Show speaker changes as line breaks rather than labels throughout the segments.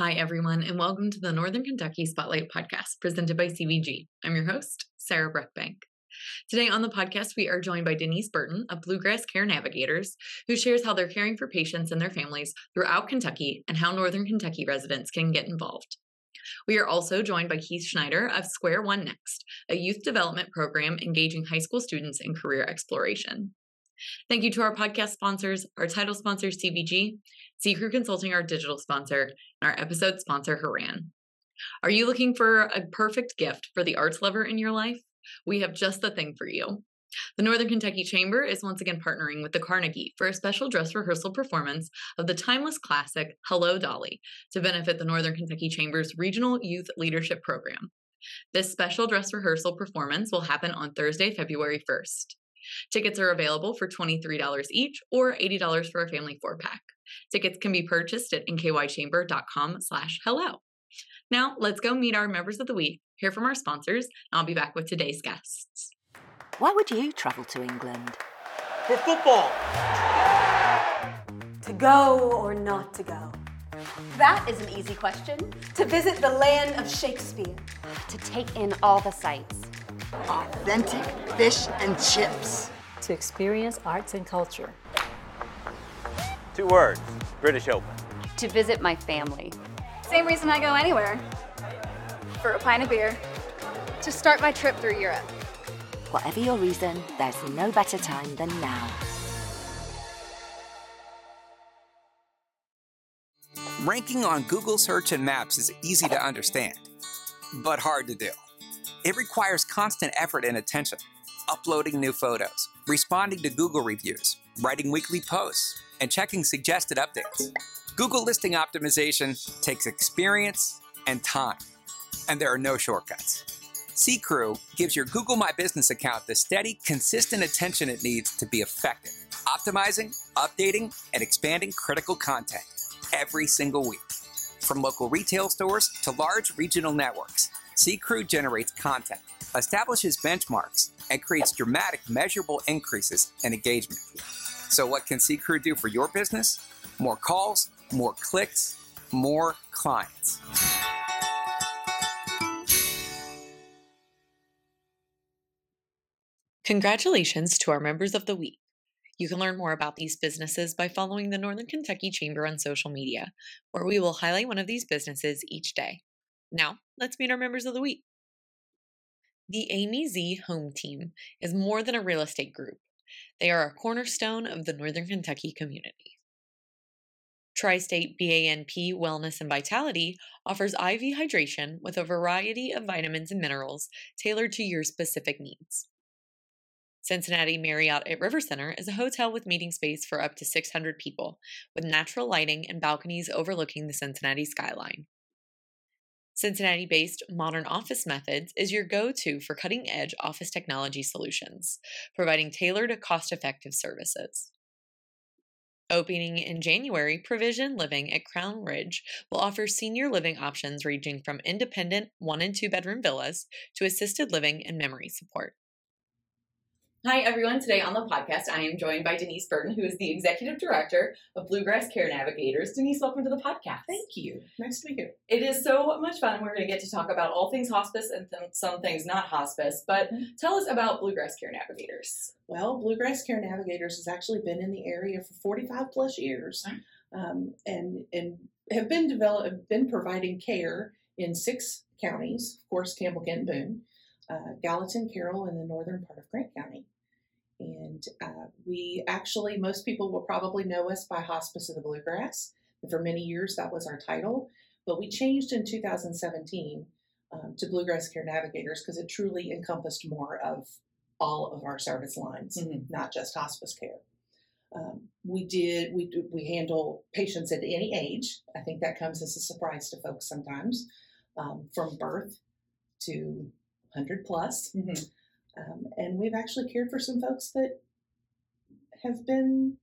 Hi, everyone, and welcome to the Northern Kentucky Spotlight podcast presented by CVG. I'm your host, Sarah Breckbank. Today on the podcast, we are joined by Denise Burton of Bluegrass Care Navigators, who shares how they're caring for patients and their families throughout Kentucky and how Northern Kentucky residents can get involved. We are also joined by Keith Schneider of Square One Next, a youth development program engaging high school students in career exploration. Thank you to our podcast sponsors, our title sponsor, CVG, Crew Consulting, our digital sponsor, and our episode sponsor, HORAN. Are you looking for a perfect gift for the arts lover in your life? We have just the thing for you. The Northern Kentucky Chamber is once again partnering with the Carnegie for a special dress rehearsal performance of the timeless classic Hello Dolly to benefit the Northern Kentucky Chamber's Regional Youth Leadership Program. This special dress rehearsal performance will happen on Thursday, February 1st. Tickets are available for $23 each or $80 for a family four pack. Tickets can be purchased at nkychamber.com slash hello. Now, let's go meet our members of the week, hear from our sponsors, and I'll be back with today's guests.
Why would you travel to England?
For football.
To go or not to go? That is an easy question. To visit the land of Shakespeare.
To take in all the sights.
Authentic fish and chips.
To experience arts and culture.
Two words British Open.
To visit my family.
Same reason I go anywhere. For a pint of beer. To start my trip through Europe.
Whatever your reason, there's no better time than now.
Ranking on Google Search and Maps is easy to understand, but hard to do. It requires constant effort and attention, uploading new photos, responding to Google reviews, writing weekly posts, and checking suggested updates. Google listing optimization takes experience and time, and there are no shortcuts. CKREU gives your Google My Business account the steady, consistent attention it needs to be effective, optimizing, updating, and expanding critical content every single week. From local retail stores to large regional networks, CKREU generates content, establishes benchmarks, and creates dramatic, measurable increases in engagement. So, what can Crew do for your business? More calls, more clicks, more clients.
Congratulations to our members of the week. You can learn more about these businesses by following the Northern Kentucky Chamber on social media, where we will highlight one of these businesses each day. Now, let's meet our members of the week. The Amy Z Home Team is more than a real estate group. They are a cornerstone of the Northern Kentucky community. Tri State BANP Wellness and Vitality offers IV hydration with a variety of vitamins and minerals tailored to your specific needs. Cincinnati Marriott at River Center is a hotel with meeting space for up to 600 people, with natural lighting and balconies overlooking the Cincinnati skyline. Cincinnati based Modern Office Methods is your go to for cutting edge office technology solutions, providing tailored, cost effective services. Opening in January, Provision Living at Crown Ridge will offer senior living options ranging from independent one and two bedroom villas to assisted living and memory support. Hi, everyone. Today on the podcast, I am joined by Denise Burton, who is the Executive Director of Bluegrass Care Navigators. Denise, welcome to the podcast.
Thank you. Nice to be here.
It is so much fun. We're going to get to talk about all things hospice and th- some things not hospice, but mm-hmm. tell us about Bluegrass Care Navigators.
Well, Bluegrass Care Navigators has actually been in the area for 45 plus years um, and, and have been developed, been providing care in six counties, of course, Campbell, Kenton, Boone uh, Gallatin, Carroll, in the northern part of Grant County. And uh, we actually, most people will probably know us by Hospice of the Bluegrass. And for many years, that was our title. But we changed in 2017 um, to Bluegrass Care Navigators because it truly encompassed more of all of our service lines, mm-hmm. not just hospice care. Um, we did we we handle patients at any age. I think that comes as a surprise to folks sometimes, um, from birth to 100 plus. Mm-hmm. Um, and we've actually cared for some folks that have been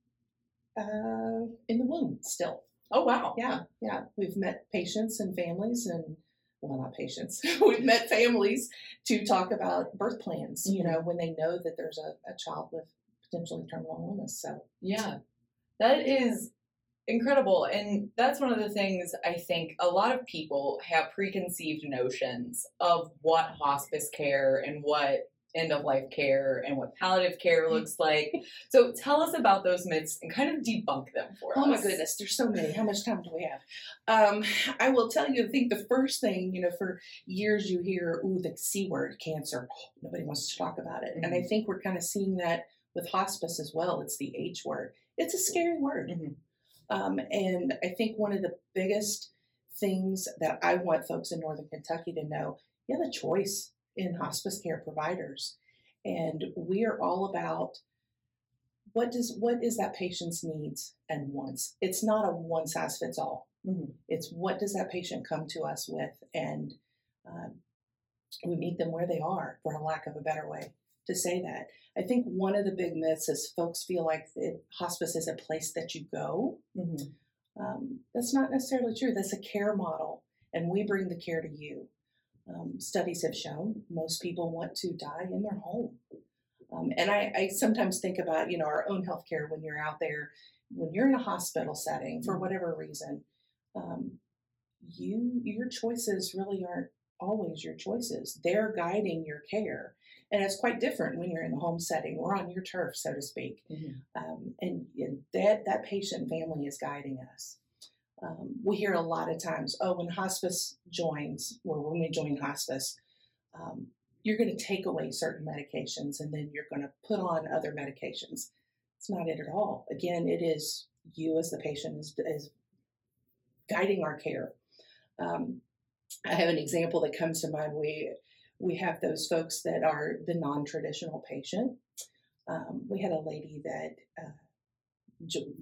uh, in the womb still.
Oh, wow.
Yeah, yeah. We've met patients and families and, well, not patients, we've met families to talk about birth plans, mm-hmm. you know, when they know that there's a, a child with potentially terminal illness. So,
yeah, that is incredible. And that's one of the things I think a lot of people have preconceived notions of what hospice care and what end of life care and what palliative care mm-hmm. looks like. So tell us about those myths and kind of debunk them for
oh
us.
Oh my goodness, there's so many. How much time do we have? Um, I will tell you, I think the first thing, you know, for years you hear, ooh, the C word, cancer. Nobody wants to talk about it. And I mm-hmm. think we're kind of seeing that with hospice as well. It's the H word. It's a scary word. Mm-hmm. Um, and I think one of the biggest things that I want folks in Northern Kentucky to know, you have a choice in hospice care providers. And we are all about what does what is that patient's needs and wants. It's not a one size fits all. It's what does that patient come to us with, and um, we meet them where they are, for a lack of a better way to say that. I think one of the big myths is folks feel like it, hospice is a place that you go. Um, that's not necessarily true. That's a care model, and we bring the care to you. Um, studies have shown most people want to die in their home. Um, and I, I sometimes think about, you know, our own healthcare when you're out there, when you're in a hospital setting for whatever reason, um, you your choices really aren't always your choices. They're guiding your care, and it's quite different when you're in the home setting. We're on your turf, so to speak, um, and, and that that patient family is guiding us. Um, we hear a lot of times, oh, when hospice joins, or when we join hospice, um, you're going to take away certain medications and then you're going to put on other medications. It's not it at all. Again, it is you as the patient is, is guiding our care. Um, I have an example that comes to mind. We we have those folks that are the non-traditional patient. Um, we had a lady that uh,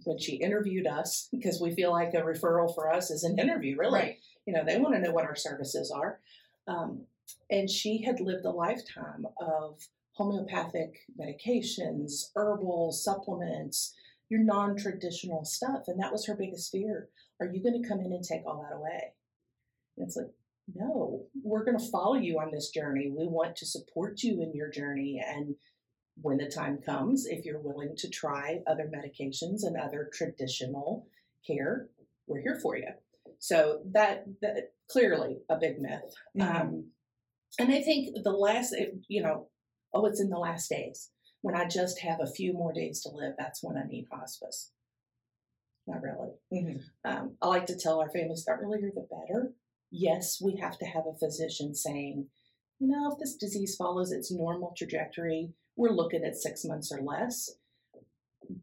when she interviewed us, because we feel like a referral for us is an interview, really.
Right.
You know, they want to know what our services are. Um, and she had lived a lifetime of homeopathic medications, herbal supplements, your non traditional stuff. And that was her biggest fear. Are you going to come in and take all that away? And it's like, no, we're going to follow you on this journey. We want to support you in your journey. And when the time comes, if you're willing to try other medications and other traditional care, we're here for you. So that, that clearly a big myth. Um, and I think the last, you know, oh, it's in the last days. When I just have a few more days to live, that's when I need hospice. Not really. Um, I like to tell our families the earlier the better. Yes, we have to have a physician saying, you know, if this disease follows its normal trajectory, we're looking at six months or less.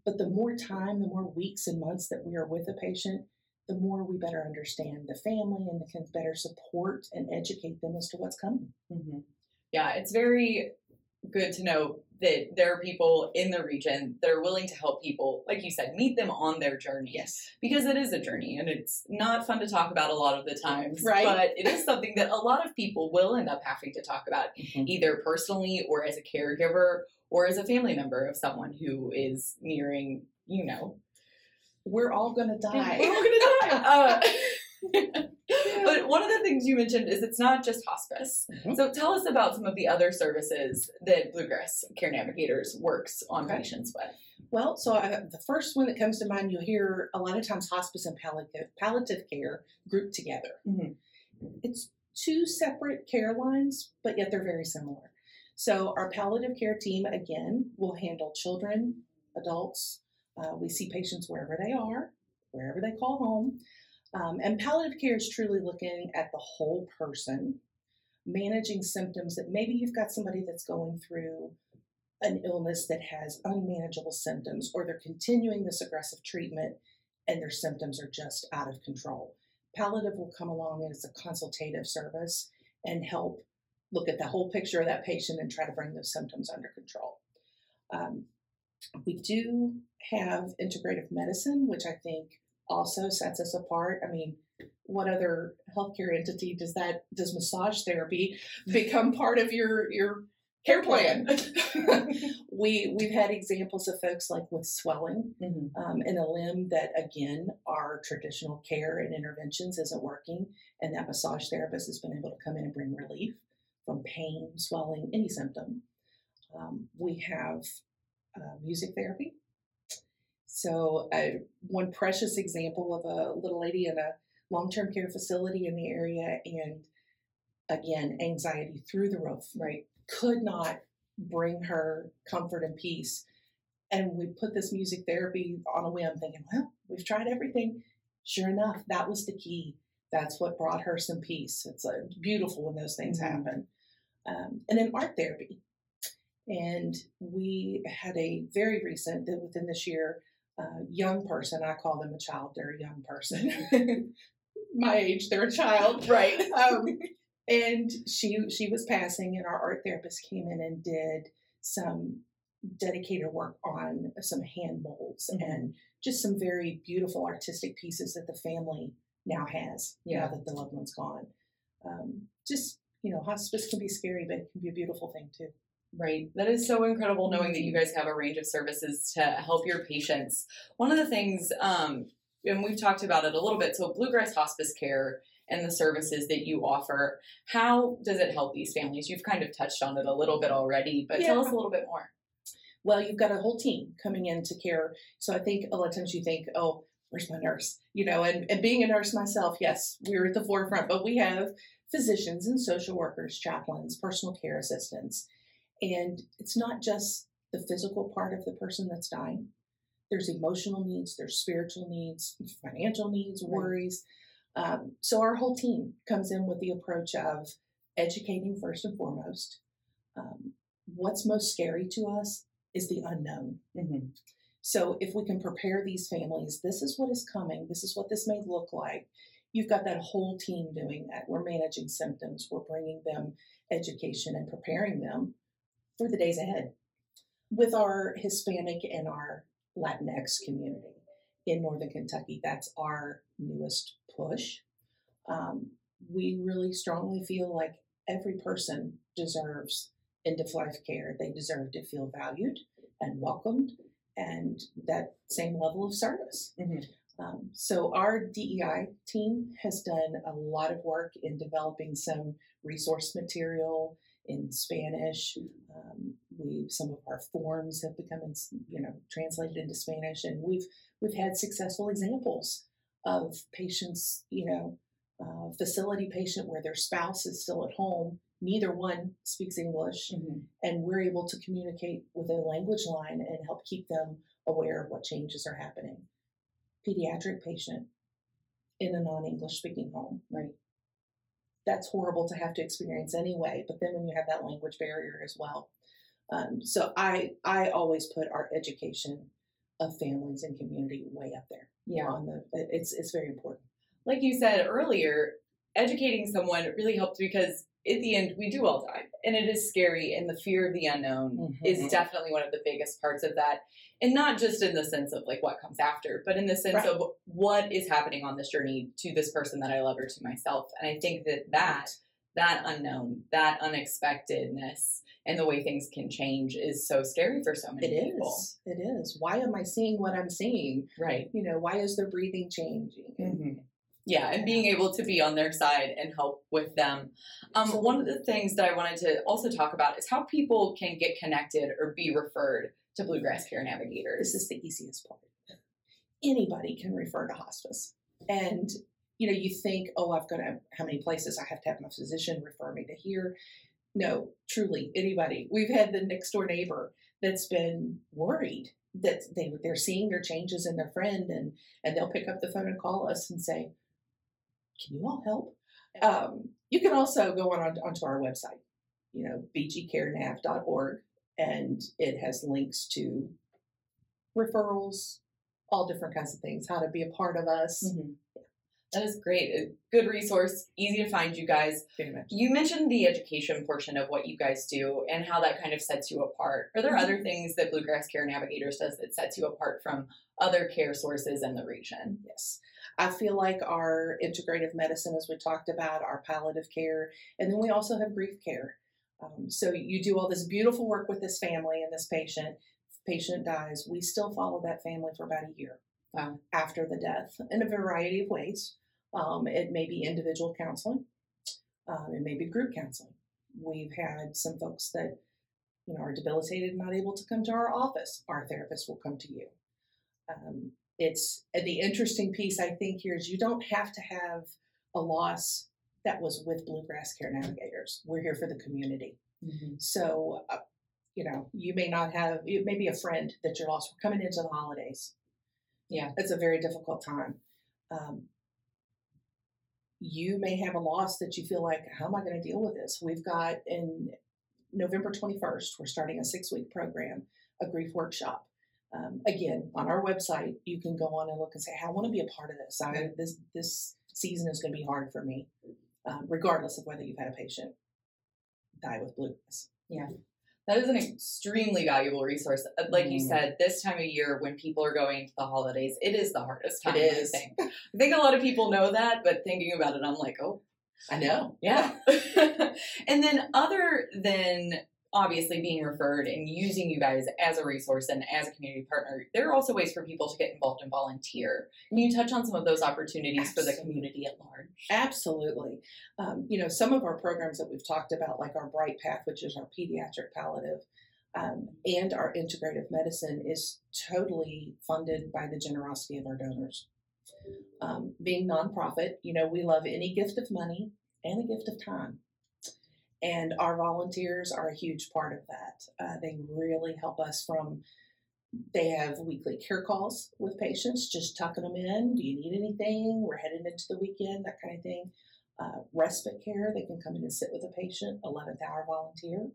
But the more time, the more weeks and months that we are with a patient, the more we better understand the family and can better support and educate them as to what's coming.
hmm Yeah, it's very good to know that there are people in the region that are willing to help people, like you said, meet them on their journey.
Yes.
Because it is a journey and it's not fun to talk about a lot of the times.
Right.
But it is something that a lot of people will end up having to talk about,
Mm-hmm.
either personally or as a caregiver or as a family member of someone who is nearing, you know,
We're all going to die.
we're all gonna die. Uh, but one of the things you mentioned is it's not just hospice.
Mm-hmm.
So tell us about some of the other services that Bluegrass Care Navigators works on
Okay.
patients with.
Well, so I, the first one that comes to mind, you'll hear a lot of times hospice and palliative, palliative care grouped together.
Mhm.
It's two separate care lines, but yet they're very similar. So our palliative care team, again, will handle children, adults. Uh, we see patients wherever they are, wherever they call home. Um, and palliative care is truly looking at the whole person, managing symptoms that maybe you've got somebody that's going through an illness that has unmanageable symptoms or they're continuing this aggressive treatment and their symptoms are just out of control. Palliative will come along as a consultative service and help look at the whole picture of that patient and try to bring those symptoms under control. Um, we do have integrative medicine, which I think also sets us apart. I mean, what other healthcare entity does that does massage therapy become part of your your care plan? we we've had examples of folks like with swelling um, in a limb that again our traditional care and interventions isn't working, and that massage therapist has been able to come in and bring relief from pain, swelling, any symptom. Um, we have uh, music therapy. So, uh, one precious example of a little lady in a long term care facility in the area, and again, anxiety through the roof.
Right.
Could not bring her comfort and peace. And we put this music therapy on a whim, thinking, well, we've tried everything. Sure enough, that was the key. That's what brought her some peace. It's uh, beautiful when those things
Mhm.
happen. Um, and then art therapy. And we had a very recent, within this year, uh, young person, I call them a child, they're a young person. My age, they're a child.
Right.
Um, and she she was passing, and our art therapist came in and did some dedicated work on some hand molds
Mhm.
and just some very beautiful artistic pieces that the family now has
Yeah.
now that the loved one's gone. Um, just you know, hospice can be scary, but it can be a beautiful thing too.
Right. That is so incredible knowing that you guys have a range of services to help your patients. One of the things, um, and we've talked about it a little bit, so Bluegrass Hospice Care and the services that you offer, how does it help these families? You've kind of touched on it a little bit already, but tell us a little bit more.
Well, you've got a whole team coming in to care. So I think a lot of times you think, oh, where's my nurse? You know, and, and being a nurse myself, yes, we're at the forefront, but we have physicians and social workers, chaplains, personal care assistants. And it's not just the physical part of the person that's dying. There's emotional needs, there's spiritual needs, financial needs,
Right.
worries. Um, so our whole team comes in with the approach of educating first and foremost. Um, what's most scary to us is the unknown.
Mm-hmm.
So if we can prepare these families, this is what is coming, this is what this may look like. You've got that whole team doing that. We're managing symptoms, we're bringing them education and preparing them for the days ahead. With our Hispanic and our Latinx community in Northern Kentucky, that's our newest push. Um, we really strongly feel like every person deserves end of life care. They deserve to feel valued and welcomed and that same level of service.
Mhm.
Um, so our DEI team has done a lot of work in developing some resource material in Spanish. Um, we some of our forms have become you know translated into Spanish, and we've we've had successful examples of patients you know uh, facility patient where their spouse is still at home. Neither one speaks English,
Mm-hmm.
and we're able to communicate with a language line and help keep them aware of what changes are happening. Pediatric patient in a non English speaking home.
Right.
That's horrible to have to experience anyway, but then when you have that language barrier as well. Um, so I I always put our education of families and community way up there.
Yeah.
On the it's it's very important.
Like you said earlier, educating someone really helps because at the end we do all die and it is scary and the fear of the unknown is
Mhm.
definitely one of the biggest parts of that and not just in the sense of like what comes after but in the sense
Right.
of what is happening on this journey to this person that i love or to myself and i think that that that unknown that unexpectedness and the way things can change is so scary for so many
It
people
is. It is. Why am I seeing what I'm seeing?
right
You know, why is the breathing changing?
Mhm. Yeah, and being able to be on their side and help with them. Um, one of the things that I wanted to also talk about is how people can get connected or be referred to Bluegrass Care Navigators.
This is the easiest part. Anybody can refer to hospice. And you know, you think, oh, I've got to how many places I have to have my physician refer me to here. No, truly, anybody. We've had the next door neighbor that's been worried that they they're seeing their changes in their friend, and and they'll pick up the phone and call us and say, "Can you all help?" Um, you can also go on on onto our website, you know, bgcarenav.org, and it has links to referrals, all different kinds of things, how to be a part of us.
Mhm. That is great. A good resource, easy to find you guys. You mentioned the education portion of what you guys do and how that kind of sets you apart. Are there
Mhm.
other things that Bluegrass Care Navigators does that sets you apart from other care sources in the region?
Yes. I feel like our integrative medicine, as we talked about, our palliative care, and then we also have grief care. Um, so you do all this beautiful work with this family and this patient. Patient dies. We still follow that family for about a year
Wow.
after the death in a variety of ways. Um, it may be individual counseling. Um, it may be group counseling. We've had some folks that you know are debilitated and not able to come to our office. Our therapist will come to you. Um, it's and the interesting piece I think here is you don't have to have a loss that was with Bluegrass Care Navigators. We're here for the community.
Mm-hmm.
So, uh, you know, you may not have, it may be a friend that you're lost. We're coming into the holidays.
Yeah.
It's a very difficult time. Um, you may have a loss that you feel like, how am I going to deal with this? We've got in November 21st, we're starting a six week program, a grief workshop. Um, again, on our website, you can go on and look and say, hey, I want to be a part of this. I, this, this season is going to be hard for me, um, regardless of whether you've had a patient die with blues.
Yeah. That is an extremely valuable resource. Uh, Like you
Mm.
said, this time of year when people are going to the holidays, it is the hardest time.
It is.
I think. I think a lot of people know that, but thinking about it, I'm like, oh,
I know.
yeah. and then, other than obviously being referred and using you guys as a resource and as a community partner, there are also ways for people to get involved and volunteer. Can you touch on some of those opportunities for the community at large?
Absolutely. Um, you know, some of our programs that we've talked about, like our Bright Path, which is our pediatric palliative, um, and our integrative medicine, is totally funded by the generosity of our donors. Um, being nonprofit, you know, we love any gift of money and a gift of time. And our volunteers are a huge part of that. Uh, they really help us from they have weekly care calls with patients, just tucking them in. Do you need anything? We're heading into the weekend, that kind of thing. Uh, respite care, they can come in and sit with a patient, 11th hour volunteer.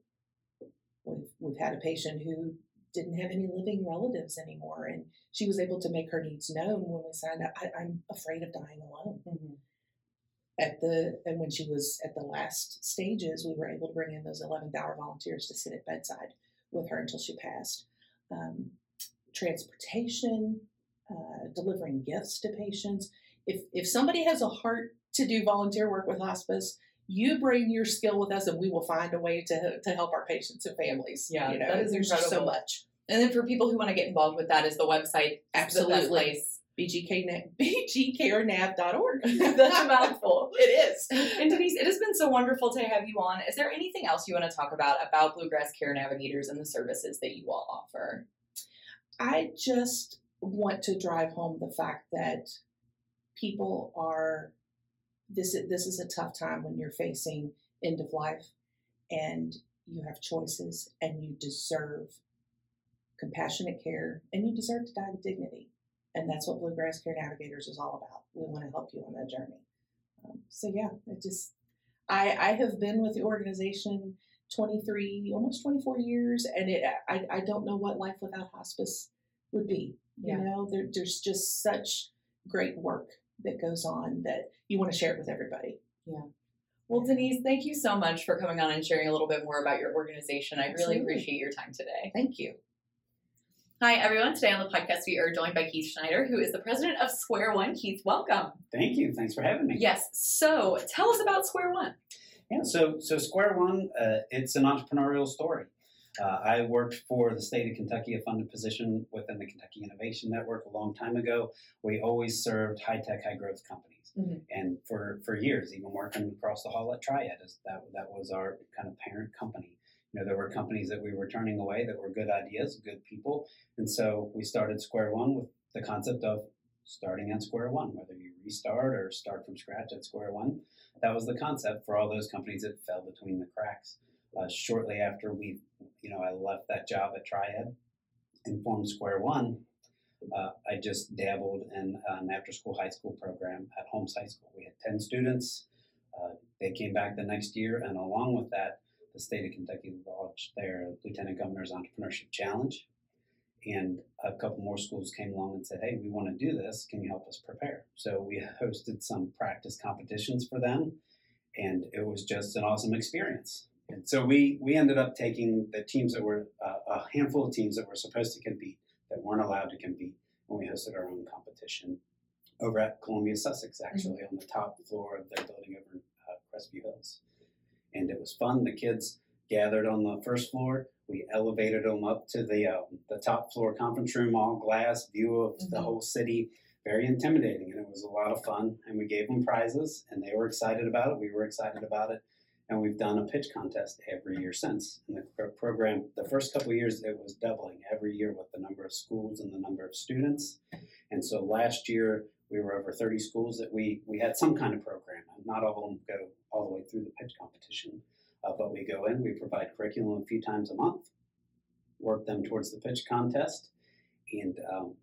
We've, we've had a patient who didn't have any living relatives anymore, and she was able to make her needs known when we signed up. I, I'm afraid of dying alone. At the and when she was at the last stages, we were able to bring in those 11th hour volunteers to sit at bedside with her until she passed. Um, transportation, uh, delivering gifts to patients. If if somebody has a heart to do volunteer work with hospice, you bring your skill with us, and we will find a way to to help our patients and families.
Yeah,
you know,
that is
there's just so much.
And then for people who want to get involved with that, is the website
Absolutely.
Place?
BGK,
That's a mouthful.
It is.
And Denise, it has been so wonderful to have you on. Is there anything else you want to talk about about Bluegrass Care Navigators and the services that you all offer?
I just want to drive home the fact that people are this is, this is a tough time when you're facing end of life and you have choices and you deserve compassionate care and you deserve to die with dignity. And that's what Bluegrass Care Navigators is all about. We want to help you on that journey. Um, so yeah, it just I I have been with the organization 23 almost 24 years and it I, I don't know what life without hospice would be you
Yeah.
know there, there's just such great work that goes on that you want to share it with everybody
Yeah. Well, Denise, thank you so much for coming on and sharing a little bit more about your organization. I
Absolutely.
really appreciate your time today.
thank you
Hi, everyone. Today on the podcast, we are joined by Keith Schneider, who is the president of Square One. Keith, welcome.
Thank you. Thanks for having me.
Yes. So tell us about Square One.
Yeah. So, so Square One, uh, it's an entrepreneurial story. Uh, I worked for the state of Kentucky, a funded position within the Kentucky Innovation Network a long time ago. We always served high tech, high growth companies,
Mhm.
and for for years, even working across the hall at Tri-ED, that that was our kind of parent company. You know, there were companies that we were turning away that were good ideas, good people, and so we started Square One with the concept of starting at square one, whether you restart or start from scratch at square one. That was the concept for all those companies that fell between the cracks. Uh, shortly after we, you know, I left that job at Tri-ED and formed Square One, uh, I just dabbled in an after-school high school program at Holmes High School. We had ten students. Uh, they came back the next year, and along with that, the state of Kentucky launched their Lieutenant Governor's Entrepreneurship Challenge. And a couple more schools came along and said, "Hey, we want to do this. Can you help us prepare?" So we hosted some practice competitions for them, and it was just an awesome experience. And so we we ended up taking the teams that were uh, a handful of teams that were supposed to compete that weren't allowed to compete, and we hosted our own competition over at Columbia Sussex, actually on the top floor of their building over in uh, Crestview Hills. And it was fun. The kids gathered on the first floor. We elevated them up to the um, the top floor conference room, all glass view of the
Mhm.
whole city. Very intimidating, and it was a lot of fun. And we gave them prizes, and they were excited about it. We were excited about it, and we've done a pitch contest every year since. And the program, the first couple years, it was doubling every year with the number of schools and the number of students. And so last year, we were over 30 schools that we, we had some kind of program. And not all of them go all the way through the pitch competition, uh, but we go in, we provide curriculum a few times a month, work them towards the pitch contest, and um,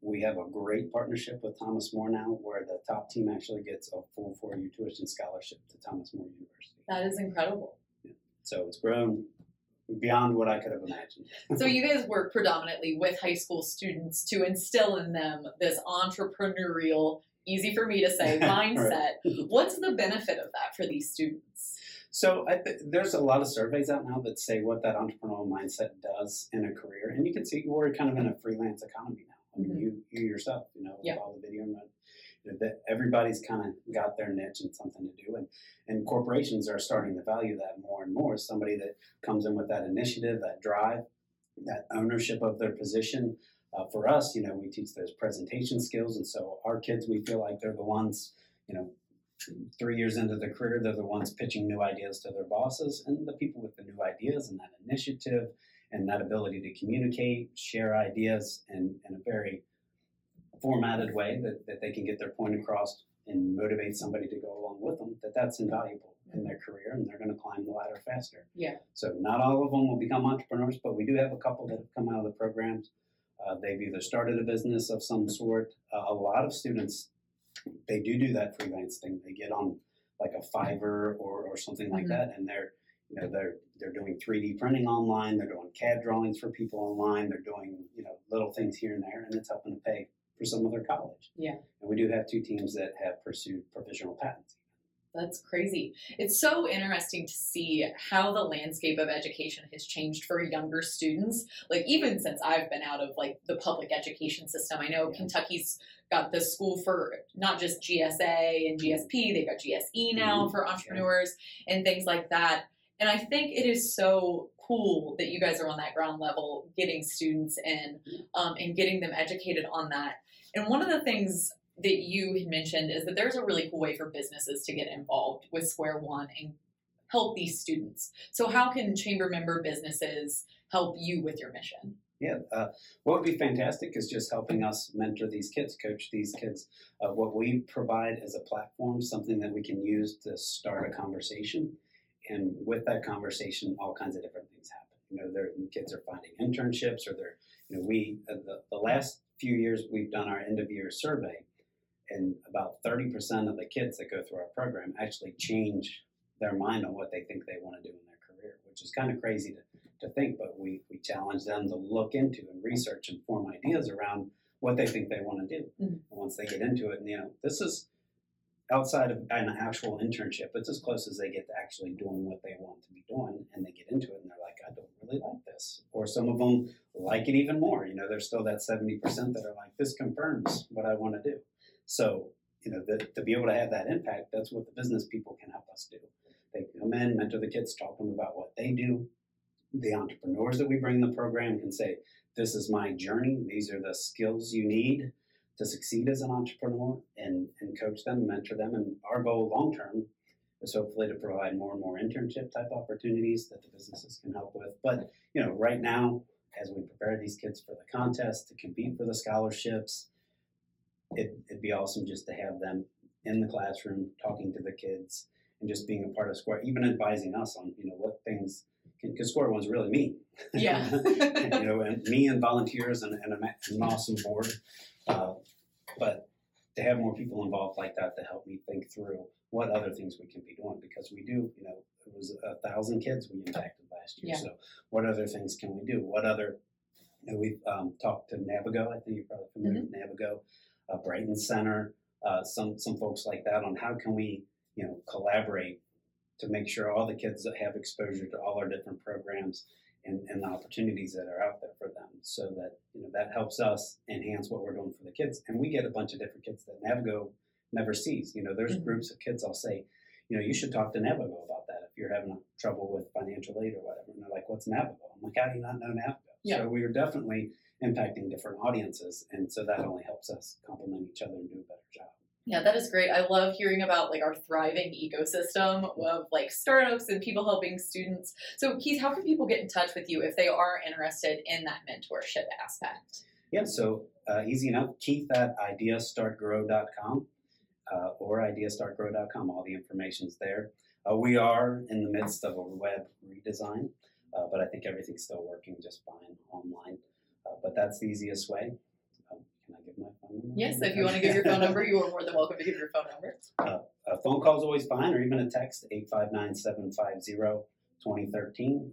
we have a great partnership with Thomas More now, where the top team actually gets a full four-year tuition scholarship to Thomas More University.
That is incredible. Yeah.
So it's grown beyond what I could have imagined.
so you guys work predominantly with high school students to instill in them this entrepreneurial, easy for me to say, mindset. What's the benefit of that for these students?
So th- there's a lot of surveys out now that say what that entrepreneurial mindset does in a career, and you can see we're kind of in a freelance economy now. I mean, mm-hmm. you you yourself, you know,
yeah.
all the video and you know, that everybody's kind of got their niche and something to do, and and corporations are starting to value that more and more. Somebody that comes in with that initiative, that drive, that ownership of their position. Uh, for us, you know, we teach those presentation skills, and so our kids, we feel like they're the ones, you know, three years into their career, they're the ones pitching new ideas to their bosses, and the people with the new ideas and that initiative and that ability to communicate, share ideas in, in a very formatted way that, that they can get their point across and motivate somebody to go along with them, that that's invaluable in their career and they're going to climb the ladder faster.
Yeah.
So not all of them will become entrepreneurs, but we do have a couple that have come out of the programs. Uh, they've either started a business of some sort. Uh, a lot of students, they do do that freelance thing. They get on like a Fiverr or, or something like mm-hmm. that, and they're you know they're they're doing 3D printing online. They're doing CAD drawings for people online. They're doing you know little things here and there, and it's helping to pay for some other college.
Yeah.
And we do have two teams that have pursued provisional patents.
That's crazy. It's so interesting to see how the landscape of education has changed for younger students. Like even since I've been out of like the public education system, I know Kentucky's got the school for not just GSA and GSP, they've got GSE now mm-hmm. for entrepreneurs yeah. and things like that. And I think it is so cool that you guys are on that ground level, getting students in um, and getting them educated on that. And one of the things that you had mentioned is that there's a really cool way for businesses to get involved with Square One and help these students. So, how can chamber member businesses help you with your mission?
Yeah, uh, what would be fantastic is just helping us mentor these kids, coach these kids. Uh, what we provide as a platform, something that we can use to start a conversation. And with that conversation, all kinds of different things happen. You know, their kids are finding internships, or they're, you know, we, uh, the, the last few years we've done our end of year survey, and about 30% of the kids that go through our program actually change their mind on what they think they want to do in their career, which is kind of crazy to, to think, but we, we challenge them to look into and research and form ideas around what they think they want to do. Mm-hmm. And once they get into it, and, you know, this is outside of an actual internship, it's as close as they get to actually doing what they want to be doing, and they get into it and they're like, I don't really like this. Or some of them like it even more. You know, there's still that 70% that are like, this confirms what I want to do. So, you know, the, to be able to have that impact, that's what the business people can help us do. They come in, mentor the kids, talk to them about what they do. The entrepreneurs that we bring in the program can say, this is my journey. These are the skills you need to succeed as an entrepreneur and, and coach them, mentor them. And our goal long term is hopefully to provide more and more internship type opportunities that the businesses can help with. But, you know, right now, as we prepare these kids for the contest to compete for the scholarships, it, it'd be awesome just to have them in the classroom talking to the kids and just being a part of Square, even advising us on you know what things because Square One's really me.
Yeah.
you know, and me and volunteers and, and an awesome board. Uh, but to have more people involved like that to help me think through what other things we can be doing because we do, you know, it was a thousand kids we impacted last year.
Yeah.
So what other things can we do? What other you know, we've um, talked to Navigo. I think you're probably familiar mm-hmm. with Navigo uh, Brighton Center, uh, some some folks like that on how can we you know collaborate to make sure all the kids have exposure to all our different programs and, and the opportunities that are out there for them so that you know that helps us enhance what we're doing for the kids and we get a bunch of different kids that Navigo never sees you know there's mm-hmm. groups of kids I'll say you know you should talk to Navigo about that if you're having trouble with financial aid or whatever and they're like what's Navigo I'm like how do you not know Navigo
yeah.
so we are definitely impacting different audiences. And so that only helps us complement each other and do a better job.
Yeah, that is great. I love hearing about like our thriving ecosystem of like startups and people helping students. So, Keith, how can people get in touch with you if they are interested in that mentorship aspect?
Yeah, so uh, easy enough. Keith at ideastartgrow.com uh, or ideastartgrow.com. All the information's there. Uh, we are in the midst of a web redesign, uh, but I think everything's still working just fine online. Uh, but that's the easiest way. Give my phone number?
Yes, if you want to give your phone number, you are more than welcome to give your phone number.
Uh, a phone call is always fine, or even a text, 859 750 2013.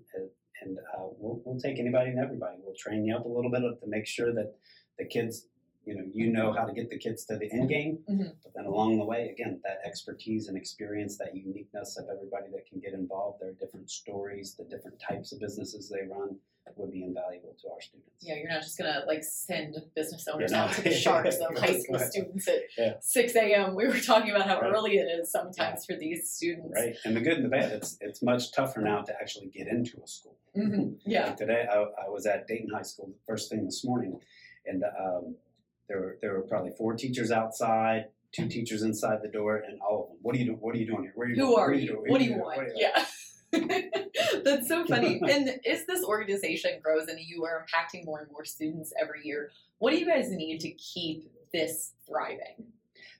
And uh, we'll, we'll take anybody and everybody. We'll train you up a little bit to make sure that the kids, you know, you know how to get the kids to the end game.
Mm-hmm.
But then along the way, again, that expertise and experience, that uniqueness of everybody that can get involved, their different stories, the different types of businesses they run would be invaluable to our students.
Yeah, you're not just gonna like send business owners out to the sharks of high school
right.
students at
Yeah.
6 a.m. We were talking about how
Right.
early it is sometimes for these students.
Right, and the good and the bad, it's it's much tougher now to actually get into a school.
hmm Yeah.
Like today, I, I was at Dayton High School the first thing this morning, and um, there were there were probably four teachers outside, two teachers inside the door, and all of them. What are you doing? What are you doing here? Where are you
Who
going?
are
What
you?
doing?
What do you want?
What are
Yeah. That's so funny. and as this organization grows and you are impacting more and more students every year, what do you guys need to keep this thriving?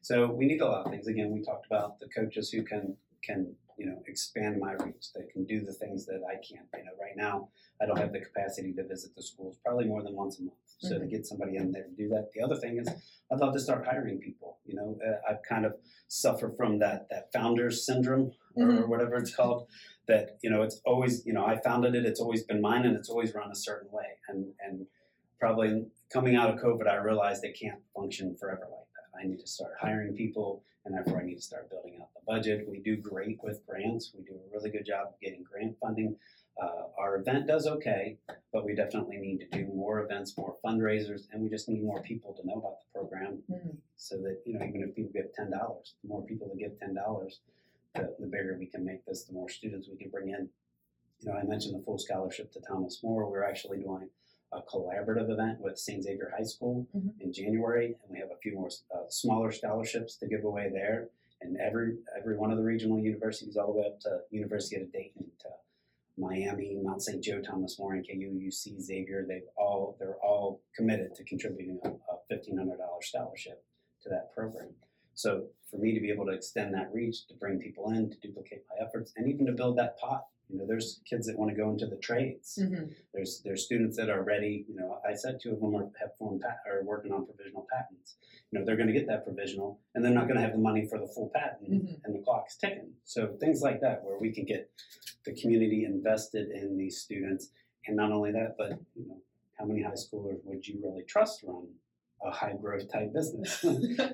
So we need a lot of things. Again, we talked about the coaches who can can you know expand my reach. They can do the things that I can't. You know, right now I don't have the capacity to visit the schools probably more than once a month. So to
Mhm.
get somebody in there to do that. The other thing is I'd love to start hiring people. You know, uh, I've kind of suffered from that that founders syndrome or,
Mhm.
whatever it's called. That you know, it's always you know I founded it. It's always been mine, and it's always run a certain way. And and probably coming out of COVID, I realized it can't function forever like that. I need to start hiring people, and therefore I need to start building out the budget. We do great with grants. We do a really good job of getting grant funding. Uh, our event does okay, but we definitely need to do more events, more fundraisers, and we just need more people to know about the program
Mhm.
so that you know even if people give ten dollars, the more people that give ten dollars, the, the bigger we can make this, the more students we can bring in. You know, I mentioned the full scholarship to Thomas More. We're actually doing a collaborative event with St. Xavier High School
Mhm.
in January, and we have a few more uh, smaller scholarships to give away there. And every every one of the regional universities, all the way up to University of Dayton, to Miami, Mount St. Joe, Thomas More, and KU, UC, Xavier, they've all they're all committed to contributing a, a fifteen hundred dollars scholarship to that program. So for me to be able to extend that reach, to bring people in, to duplicate my efforts, and even to build that pot. You know, there's kids that want to go into the trades.
Mhm.
There's there's students that are ready. You know, I said two of them are have formed pat, are working on provisional patents. You know, they're going to get that provisional, and they're not going to have the money for the full patent,
Mhm.
and the clock's ticking. So things like that, where we can get the community invested in these students, and not only that, but you know, how many high schoolers would you really trust run a high growth type business?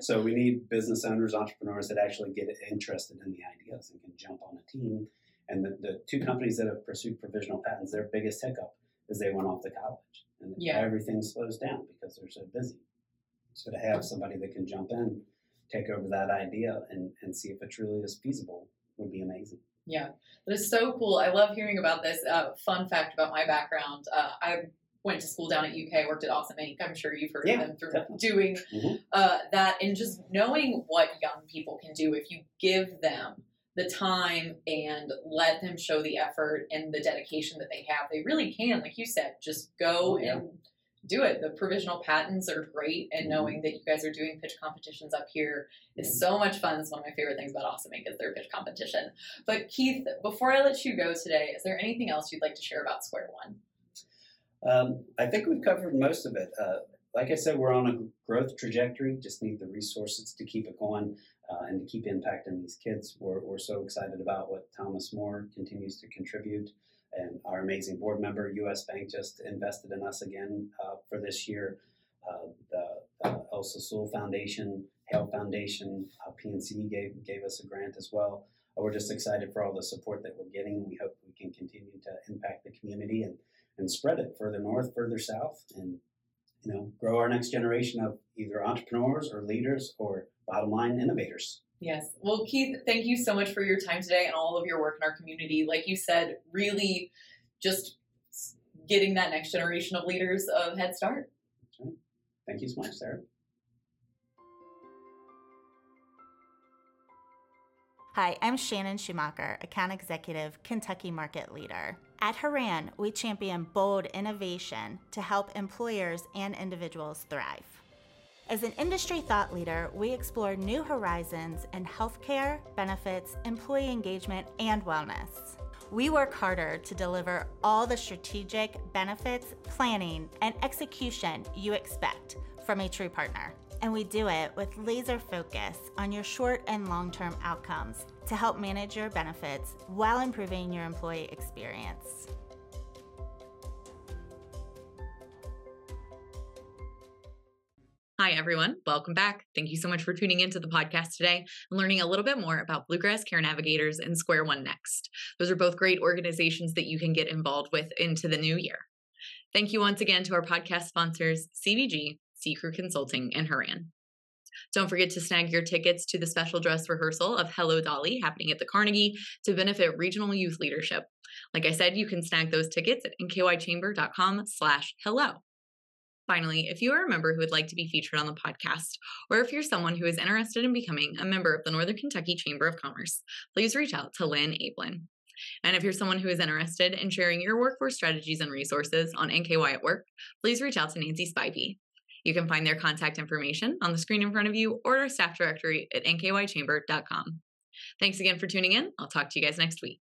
so we need business owners, entrepreneurs that actually get interested in the ideas and can jump on a team. And the, the two companies that have pursued provisional patents, their biggest hiccup is they went off to college, and
Yeah.
everything slows down because they're so busy. So to have somebody that can jump in, take over that idea, and, and see if it truly is feasible would be amazing.
Yeah, that is so cool. I love hearing about this. Uh, fun fact about my background: uh, I went to school down at UK. Worked at Awesome Inc. I'm sure you've heard
Yeah,
of them through
definitely.
doing
Mhm.
uh, that, and just knowing what young people can do if you give them the time and let them show the effort and the dedication that they have. They really can, like you said, just go
Oh, yeah.
and do it. The provisional patents are great, and
Mhm.
knowing that you guys are doing pitch competitions up here is so much fun. It's one of my favorite things about Awesome Inc. is their pitch competition. But Keith, before I let you go today, is there anything else you'd like to share about Square One?
Um, I think we've covered most of it. Uh, like I said, we're on a growth trajectory. Just need the resources to keep it going uh, and to keep impacting these kids. We're, we're so excited about what Thomas More continues to contribute, and our amazing board member, U.S. Bank, just invested in us again uh, for this year. Uh, the uh, El Sassoul Foundation, Haile Foundation, uh, PNC gave gave us a grant as well. Uh, we're just excited for all the support that we're getting. We hope we can continue to impact the community and and spread it further north, further south, and you know, grow our next generation of either entrepreneurs or leaders or bottom line innovators.
Yes. Well, Keith, thank you so much for your time today and all of your work in our community. Like you said, really just getting that next generation of leaders a head start.
Thank you so much, Sarah.
Hi, I'm Shannon Schumacher, Account Executive, Kentucky Market Leader. At HORAN, we champion bold innovation to help employers and individuals thrive. As an industry thought leader, we explore new horizons in healthcare, benefits, employee engagement, and wellness. We work harder to deliver all the strategic benefits, planning, and execution you expect from a true partner. And we do it with laser focus on your short and long term outcomes to help manage your benefits while improving your employee experience.
Hi, everyone. Welcome back. Thank you so much for tuning into the podcast today and learning a little bit more about Bluegrass Care Navigators and Square1 Next. Those are both great organizations that you can get involved with into the new year. Thank you once again to our podcast sponsors, CVG, CKREU Consulting, and HORAN. Don't forget to snag your tickets to the special dress rehearsal of Hello Dolly happening at the Carnegie to benefit regional youth leadership. Like I said, you can snag those tickets at nkychamber.com slash hello. Finally, if you are a member who would like to be featured on the podcast, or if you're someone who is interested in becoming a member of the Northern Kentucky Chamber of Commerce, please reach out to Lynn Ablin. And if you're someone who is interested in sharing your workforce strategies and resources on NKY at work, please reach out to Nancy Spivey. You can find their contact information on the screen in front of you or our staff directory at nkychamber.com. Thanks again for tuning in. I'll talk to you guys next week.